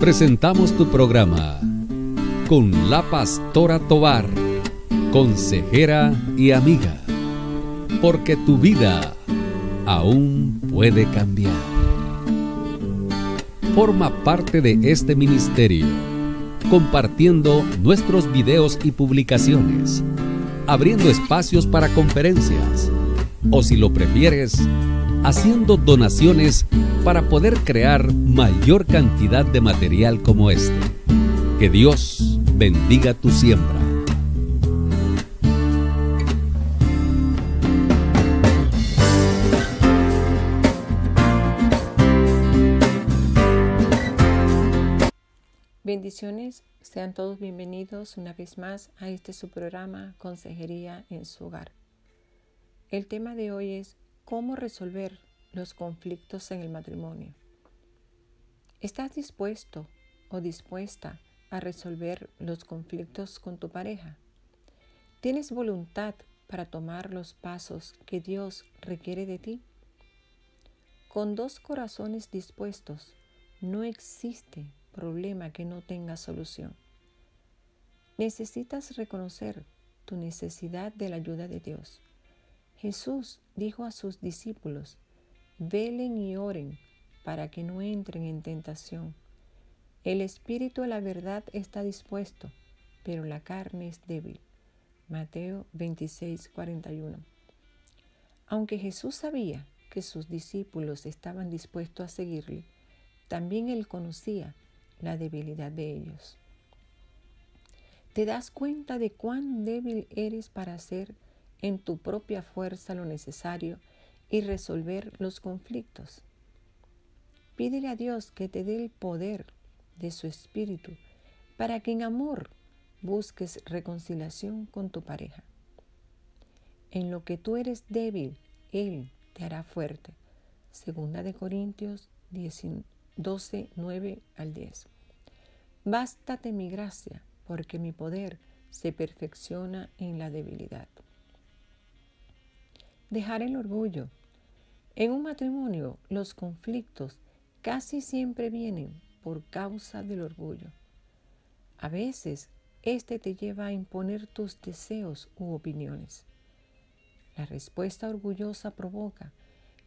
presentamos tu programa con la pastora Tobar, consejera y amiga, porque tu vida aún puede cambiar. Forma parte de este ministerio, compartiendo nuestros videos y publicaciones, abriendo espacios para conferencias, o si lo prefieres, haciendo donaciones para poder crear mayor cantidad de material como este. Que Dios bendiga tu siembra. Bendiciones, sean todos bienvenidos una vez más a este su programa Consejería en su hogar. El tema de hoy es cómo resolver los conflictos en el matrimonio. ¿Estás dispuesto o dispuesta a resolver los conflictos con tu pareja? ¿Tienes voluntad para tomar los pasos que Dios requiere de ti? Con dos corazones dispuestos no existe problema que no tenga solución. Necesitas reconocer tu necesidad de la ayuda de Dios. Jesús dijo a sus discípulos, velen y oren para que no entren en tentación. El espíritu de la verdad está dispuesto, pero la carne es débil. Mateo 26, 41. Aunque Jesús sabía que sus discípulos estaban dispuestos a seguirle, también él conocía la debilidad de ellos. ¿Te das cuenta de cuán débil eres para hacer en tu propia fuerza lo necesario y resolver los conflictos? Pídele a Dios que te dé el poder de su espíritu para que en amor busques reconciliación con tu pareja. En lo que tú eres débil, Él te hará fuerte. Segunda de Corintios 12, 9 al 10. Bástate mi gracia, porque mi poder se perfecciona en la debilidad. Dejar el orgullo. En un matrimonio, los conflictos casi siempre vienen por causa del orgullo. A veces, este te lleva a imponer tus deseos u opiniones. La respuesta orgullosa provoca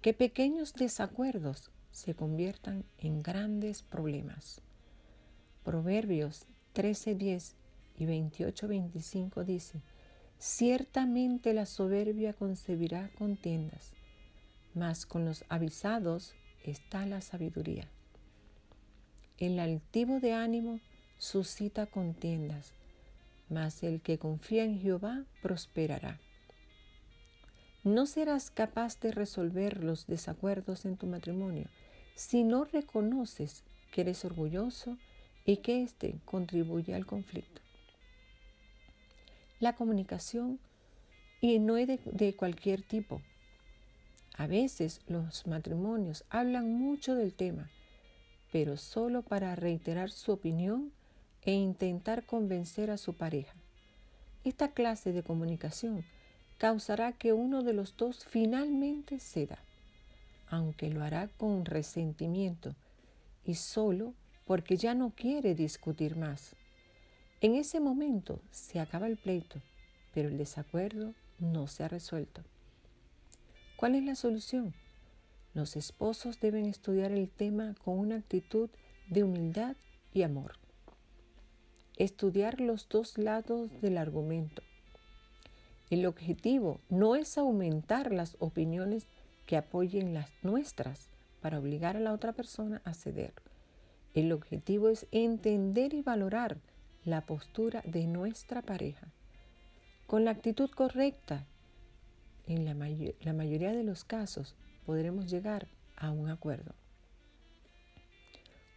que pequeños desacuerdos se conviertan en grandes problemas. Proverbios 13:10 y 28:25 dice, Ciertamente la soberbia concebirá contiendas, mas con los avisados está la sabiduría. El altivo de ánimo suscita contiendas, mas el que confía en Jehová prosperará. No serás capaz de resolver los desacuerdos en tu matrimonio si no reconoces que eres orgulloso y que éste contribuye al conflicto. La comunicación y no es de, cualquier tipo. A veces los matrimonios hablan mucho del tema, pero solo para reiterar su opinión e intentar convencer a su pareja. Esta clase de comunicación causará que uno de los dos finalmente ceda, aunque lo hará con resentimiento y solo porque ya no quiere discutir más. En ese momento se acaba el pleito, pero el desacuerdo no se ha resuelto. ¿Cuál es la solución? Los esposos deben estudiar el tema con una actitud de humildad y amor. Estudiar los dos lados del argumento el objetivo no es aumentar las opiniones que apoyen las nuestras para obligar a la otra persona a ceder. El objetivo es entender y valorar la postura de nuestra pareja. Con la actitud correcta, en la, mayoría de los casos podremos llegar a un acuerdo.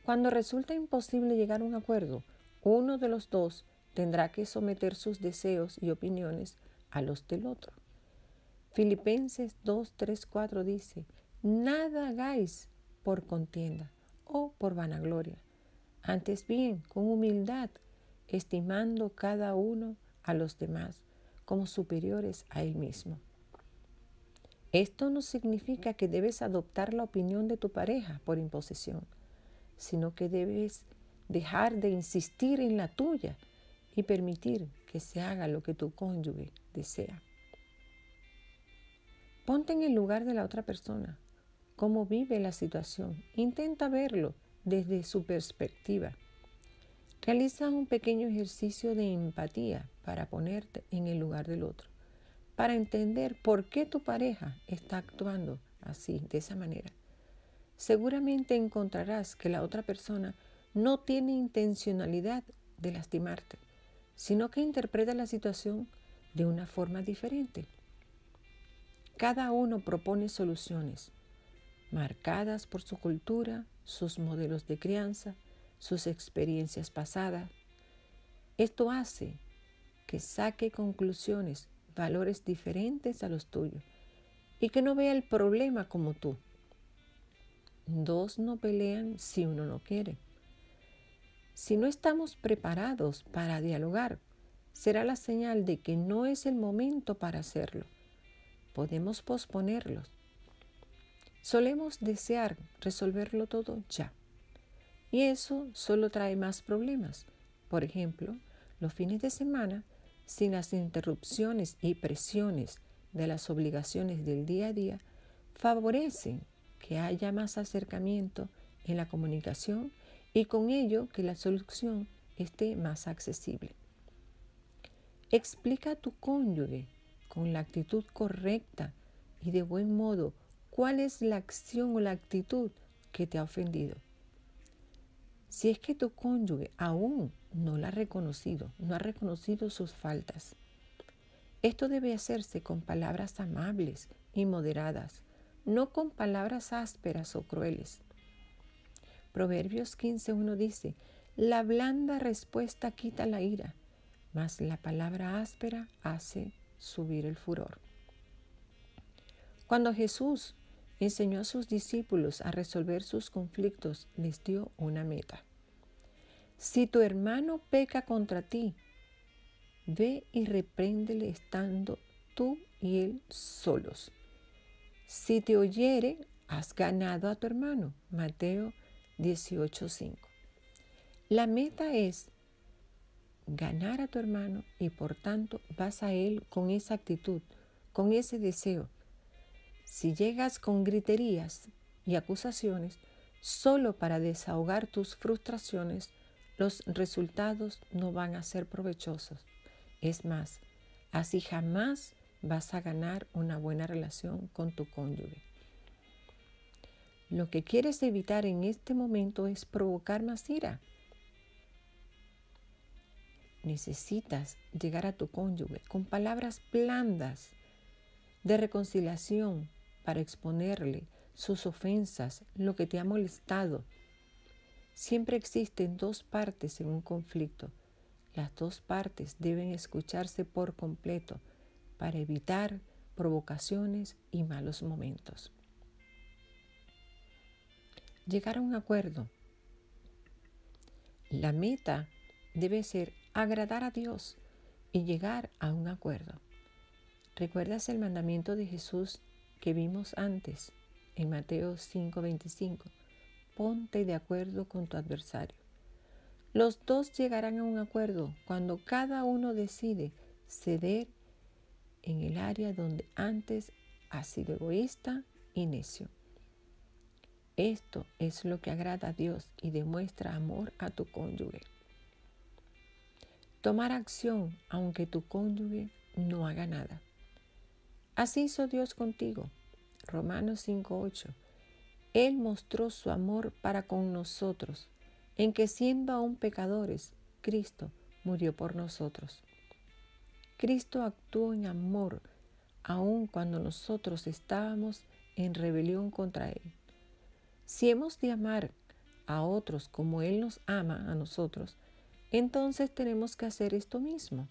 Cuando resulta imposible llegar a un acuerdo, uno de los dos tendrá que someter sus deseos y opiniones a los del otro. Filipenses 2, 3, 4 dice, nada hagáis por contienda o por vanagloria, antes bien con humildad, estimando cada uno a los demás como superiores a él mismo. Esto no significa que debes adoptar la opinión de tu pareja por imposición, sino que debes dejar de insistir en la tuya y permitir que se haga lo que tu cónyuge desea. Ponte en el lugar de la otra persona, cómo vive la situación. Intenta verlo desde su perspectiva. Realiza un pequeño ejercicio de empatía para ponerte en el lugar del otro, para entender por qué tu pareja está actuando así, de esa manera. Seguramente encontrarás que la otra persona no tiene intencionalidad de lastimarte, sino que interpreta la situación de una forma diferente. Cada uno propone soluciones marcadas por su cultura, sus modelos de crianza, sus experiencias pasadas. Esto hace que saque conclusiones, valores diferentes a los tuyos y que no vea el problema como tú. Dos no pelean si uno no quiere. Si no estamos preparados para dialogar, será la señal de que no es el momento para hacerlo podemos posponerlos. Solemos desear resolverlo todo ya. Y eso solo trae más problemas. Por ejemplo, los fines de semana, sin las interrupciones y presiones de las obligaciones del día a día, favorecen que haya más acercamiento en la comunicación y con ello que la solución esté más accesible. Explica a tu cónyuge con la actitud correcta y de buen modo cuál es la acción o la actitud que te ha ofendido. Si es que tu cónyuge aún no la ha reconocido, no ha reconocido sus faltas, esto debe hacerse con palabras amables y moderadas, no con palabras ásperas o crueles. Proverbios 15.1 dice, la blanda respuesta quita la ira, mas la palabra áspera hace subir el furor. Cuando Jesús enseñó a sus discípulos a resolver sus conflictos, les dio una meta. Si tu hermano peca contra ti, ve y repréndele estando tú y él solos. Si te oyere, has ganado a tu hermano. Mateo 18:5. La meta es ganar a tu hermano y por tanto vas a él con esa actitud, con ese deseo. Si llegas con griterías y acusaciones solo para desahogar tus frustraciones, los resultados no van a ser provechosos. Es más, así jamás vas a ganar una buena relación con tu cónyuge. Lo que quieres evitar en este momento es provocar más ira necesitas llegar a tu cónyuge con palabras blandas de reconciliación para exponerle sus ofensas, lo que te ha molestado. Siempre existen dos partes en un conflicto. Las dos partes deben escucharse por completo para evitar provocaciones y malos momentos. Llegar a un acuerdo. La meta debe ser agradar a Dios y llegar a un acuerdo. ¿Recuerdas el mandamiento de Jesús que vimos antes en Mateo 5:25? Ponte de acuerdo con tu adversario. Los dos llegarán a un acuerdo cuando cada uno decide ceder en el área donde antes ha sido egoísta y necio. Esto es lo que agrada a Dios y demuestra amor a tu cónyuge. Tomar acción aunque tu cónyuge no haga nada. Así hizo Dios contigo. Romanos 5.8. Él mostró su amor para con nosotros, en que siendo aún pecadores, Cristo murió por nosotros. Cristo actuó en amor aun cuando nosotros estábamos en rebelión contra Él. Si hemos de amar a otros como Él nos ama a nosotros, entonces tenemos que hacer esto mismo.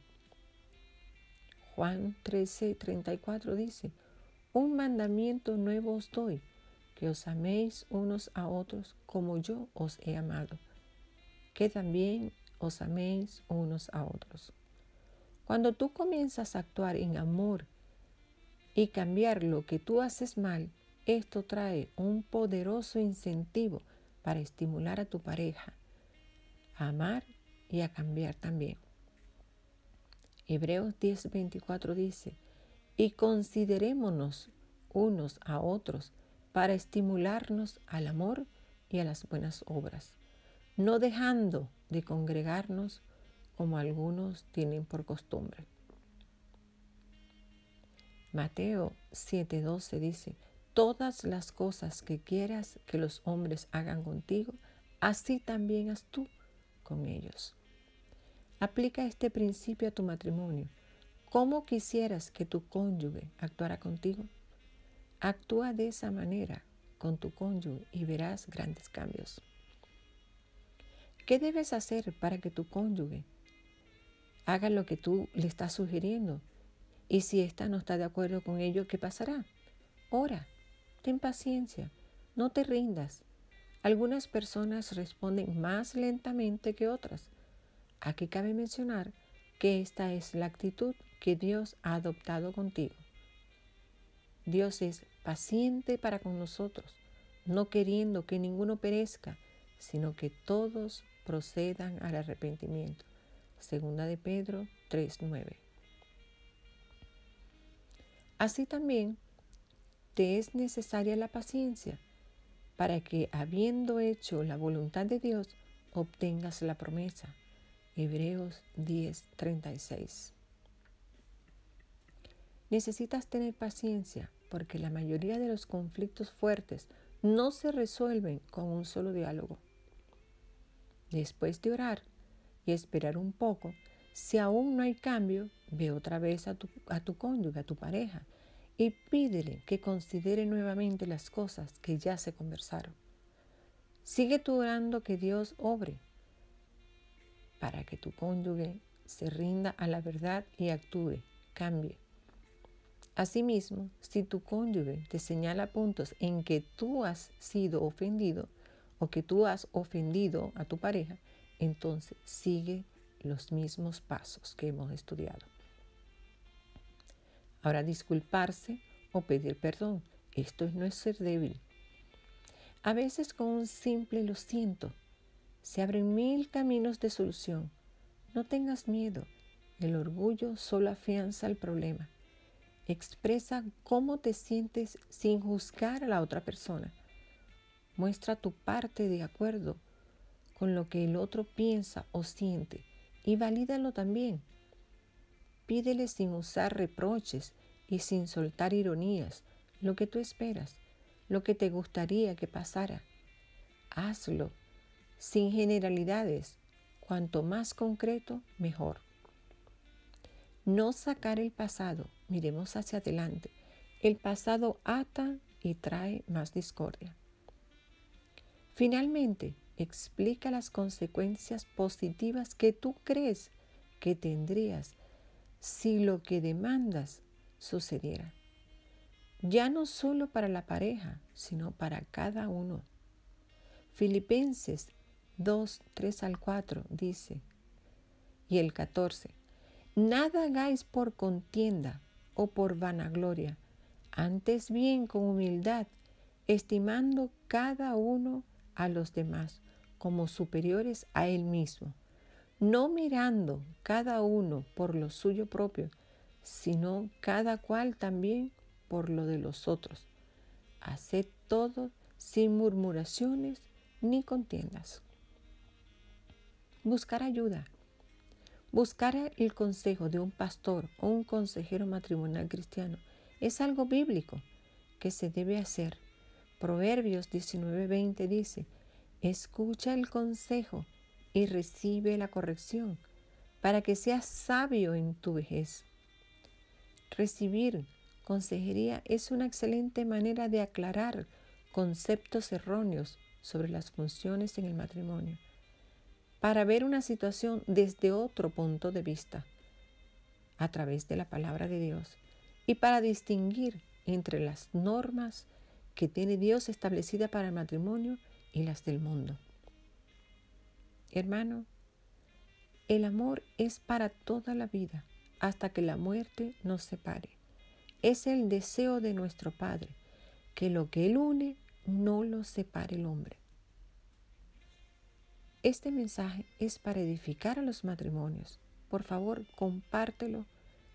Juan 13, 34 dice, un mandamiento nuevo os doy, que os améis unos a otros como yo os he amado, que también os améis unos a otros. Cuando tú comienzas a actuar en amor y cambiar lo que tú haces mal, esto trae un poderoso incentivo para estimular a tu pareja a amar y a cambiar también. Hebreos 10:24 dice, y considerémonos unos a otros para estimularnos al amor y a las buenas obras, no dejando de congregarnos como algunos tienen por costumbre. Mateo 7:12 dice, todas las cosas que quieras que los hombres hagan contigo, así también haz tú con ellos. Aplica este principio a tu matrimonio. ¿Cómo quisieras que tu cónyuge actuara contigo? Actúa de esa manera con tu cónyuge y verás grandes cambios. ¿Qué debes hacer para que tu cónyuge haga lo que tú le estás sugiriendo? Y si ésta no está de acuerdo con ello, ¿qué pasará? Ora, ten paciencia, no te rindas. Algunas personas responden más lentamente que otras. Aquí cabe mencionar que esta es la actitud que Dios ha adoptado contigo. Dios es paciente para con nosotros, no queriendo que ninguno perezca, sino que todos procedan al arrepentimiento. Segunda de Pedro 3:9. Así también te es necesaria la paciencia para que, habiendo hecho la voluntad de Dios, obtengas la promesa. Hebreos 10:36. Necesitas tener paciencia porque la mayoría de los conflictos fuertes no se resuelven con un solo diálogo. Después de orar y esperar un poco, si aún no hay cambio, ve otra vez a tu, a tu cónyuge, a tu pareja, y pídele que considere nuevamente las cosas que ya se conversaron. Sigue tú orando que Dios obre para que tu cónyuge se rinda a la verdad y actúe, cambie. Asimismo, si tu cónyuge te señala puntos en que tú has sido ofendido o que tú has ofendido a tu pareja, entonces sigue los mismos pasos que hemos estudiado. Ahora, disculparse o pedir perdón, esto no es ser débil. A veces con un simple lo siento se abren mil caminos de solución. No tengas miedo. El orgullo solo afianza el problema. Expresa cómo te sientes sin juzgar a la otra persona. Muestra tu parte de acuerdo con lo que el otro piensa o siente y valídalo también. Pídele sin usar reproches y sin soltar ironías lo que tú esperas, lo que te gustaría que pasara. Hazlo sin generalidades. Cuanto más concreto, mejor. No sacar el pasado, miremos hacia adelante. El pasado ata y trae más discordia. Finalmente, explica las consecuencias positivas que tú crees que tendrías si lo que demandas sucediera. Ya no solo para la pareja, sino para cada uno. Filipenses 2, 3 al 4 dice, y el 14, nada hagáis por contienda o por vanagloria, antes bien con humildad, estimando cada uno a los demás como superiores a él mismo, no mirando cada uno por lo suyo propio, sino cada cual también por lo de los otros. Haced todo sin murmuraciones ni contiendas buscar ayuda. Buscar el consejo de un pastor o un consejero matrimonial cristiano es algo bíblico que se debe hacer. Proverbios 19:20 dice, escucha el consejo y recibe la corrección para que seas sabio en tu vejez. Recibir consejería es una excelente manera de aclarar conceptos erróneos sobre las funciones en el matrimonio para ver una situación desde otro punto de vista, a través de la palabra de Dios, y para distinguir entre las normas que tiene Dios establecida para el matrimonio y las del mundo. Hermano, el amor es para toda la vida, hasta que la muerte nos separe. Es el deseo de nuestro Padre, que lo que Él une no lo separe el hombre. Este mensaje es para edificar a los matrimonios. Por favor, compártelo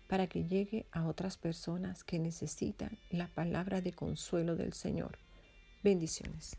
para que llegue a otras personas que necesitan la palabra de consuelo del Señor. Bendiciones.